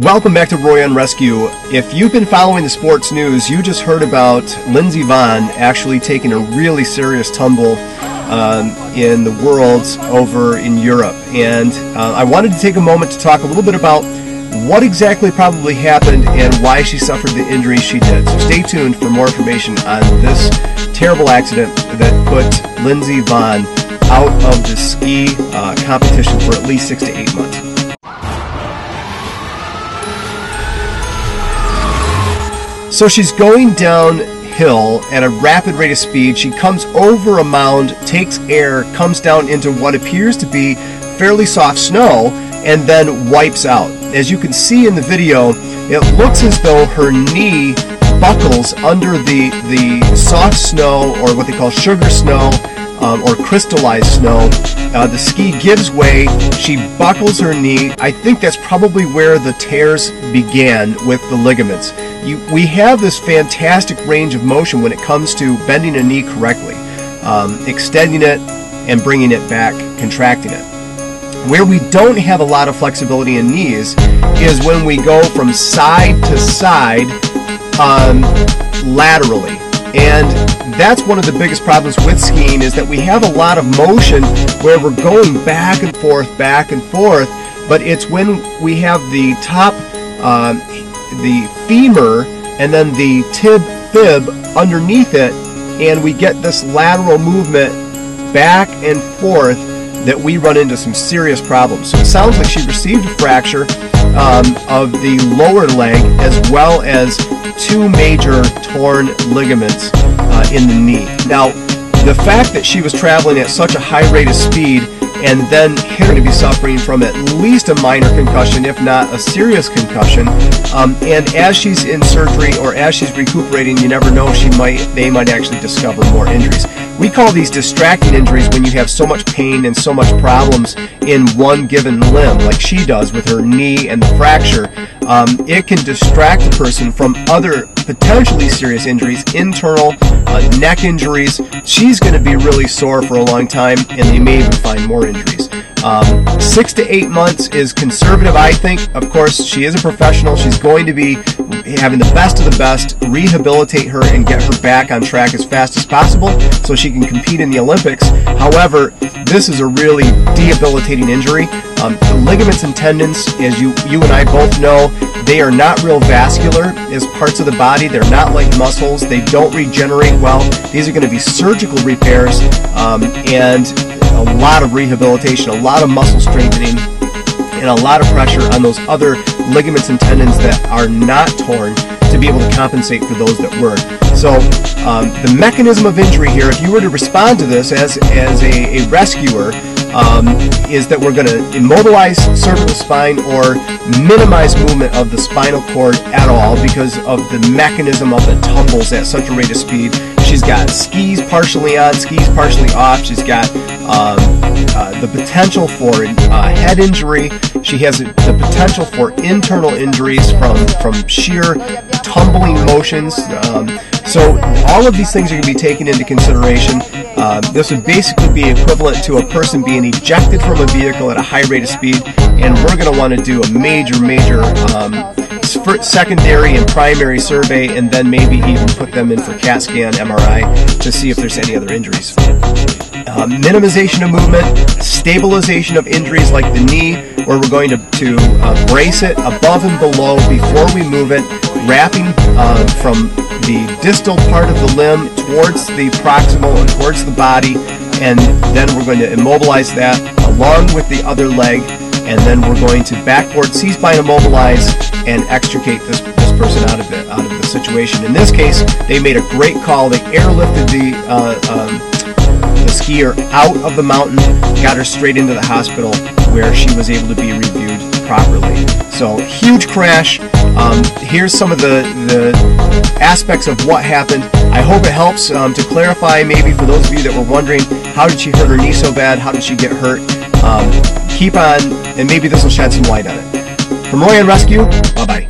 Welcome back to Roy on Rescue. If you've been following the sports news, you just heard about Lindsey Vonn actually taking a really serious tumble um, in the worlds over in Europe. And uh, I wanted to take a moment to talk a little bit about what exactly probably happened and why she suffered the injuries she did. So stay tuned for more information on this terrible accident that put Lindsey Vonn out of the ski uh, competition for at least six to eight months. So she's going downhill at a rapid rate of speed. She comes over a mound, takes air, comes down into what appears to be fairly soft snow, and then wipes out. As you can see in the video, it looks as though her knee buckles under the, the soft snow, or what they call sugar snow, um, or crystallized snow. Uh, the ski gives way. She buckles her knee. I think that's probably where the tears began with the ligaments. You, we have this fantastic range of motion when it comes to bending a knee correctly, um, extending it and bringing it back, contracting it. Where we don't have a lot of flexibility in knees is when we go from side to side um, laterally. And that's one of the biggest problems with skiing is that we have a lot of motion where we're going back and forth, back and forth, but it's when we have the top, um, the femur, and then the tib fib underneath it, and we get this lateral movement back and forth that we run into some serious problems. So it sounds like she received a fracture um, of the lower leg as well as two major torn ligaments uh, in the knee. Now, the fact that she was traveling at such a high rate of speed and then going to be suffering from at least a minor concussion, if not a serious concussion. Um, and as she's in surgery or as she's recuperating, you never know she might they might actually discover more injuries. We call these distracting injuries when you have so much pain and so much problems in one given limb, like she does with her knee and the fracture. Um, it can distract the person from other potentially serious injuries, internal uh, neck injuries. She's going to be really sore for a long time, and they may even find more injuries. Um, six to eight months is conservative, I think. Of course, she is a professional. She's going to be having the best of the best, rehabilitate her and get her back on track as fast as possible so she can compete in the Olympics. However, this is a really debilitating injury. Um, the ligaments and tendons, as you, you and I both know, they are not real vascular as parts of the body. They're not like muscles. They don't regenerate well. These are going to be surgical repairs um, and a lot of rehabilitation, a lot of muscle strengthening, and a lot of pressure on those other ligaments and tendons that are not torn to be able to compensate for those that were. So um, the mechanism of injury here, if you were to respond to this as, as a, a rescuer, um, is that we're going to immobilize cervical spine or minimize movement of the spinal cord at all because of the mechanism of the tumbles at such a rate of speed. She's got skis partially on, skis partially off. She's got the potential for uh, head injury. She has the potential for internal injuries from from sheer tumbling motions. Um, so all of these things are going to be taken into consideration. Uh, this would basically be equivalent to a person being ejected from a vehicle at a high rate of speed, and we're going to want to do a major, major um, secondary and primary survey, and then maybe even put them in for CAT scan, MRI, to see if there's any other injuries. Uh, minimization of movement, stabilization of injuries like the knee, where we're going to, to uh, brace it above and below before we move it, wrapping uh, from the distal part of the limb towards the proximal and towards the body, and then we're going to immobilize that along with the other leg, and then we're going to backboard C-spine immobilize and extricate this, this person out of it, out of the situation. In this case, they made a great call. They airlifted the uh, um, the skier out of the mountain, got her straight into the hospital where she was able to be reviewed properly. So huge crash. Um, here's some of the, the aspects of what happened. I hope it helps um, to clarify maybe for those of you that were wondering how did she hurt her knee so bad? How did she get hurt? Um, keep on, and maybe this will shed some light on it. From Roy on Rescue, bye bye.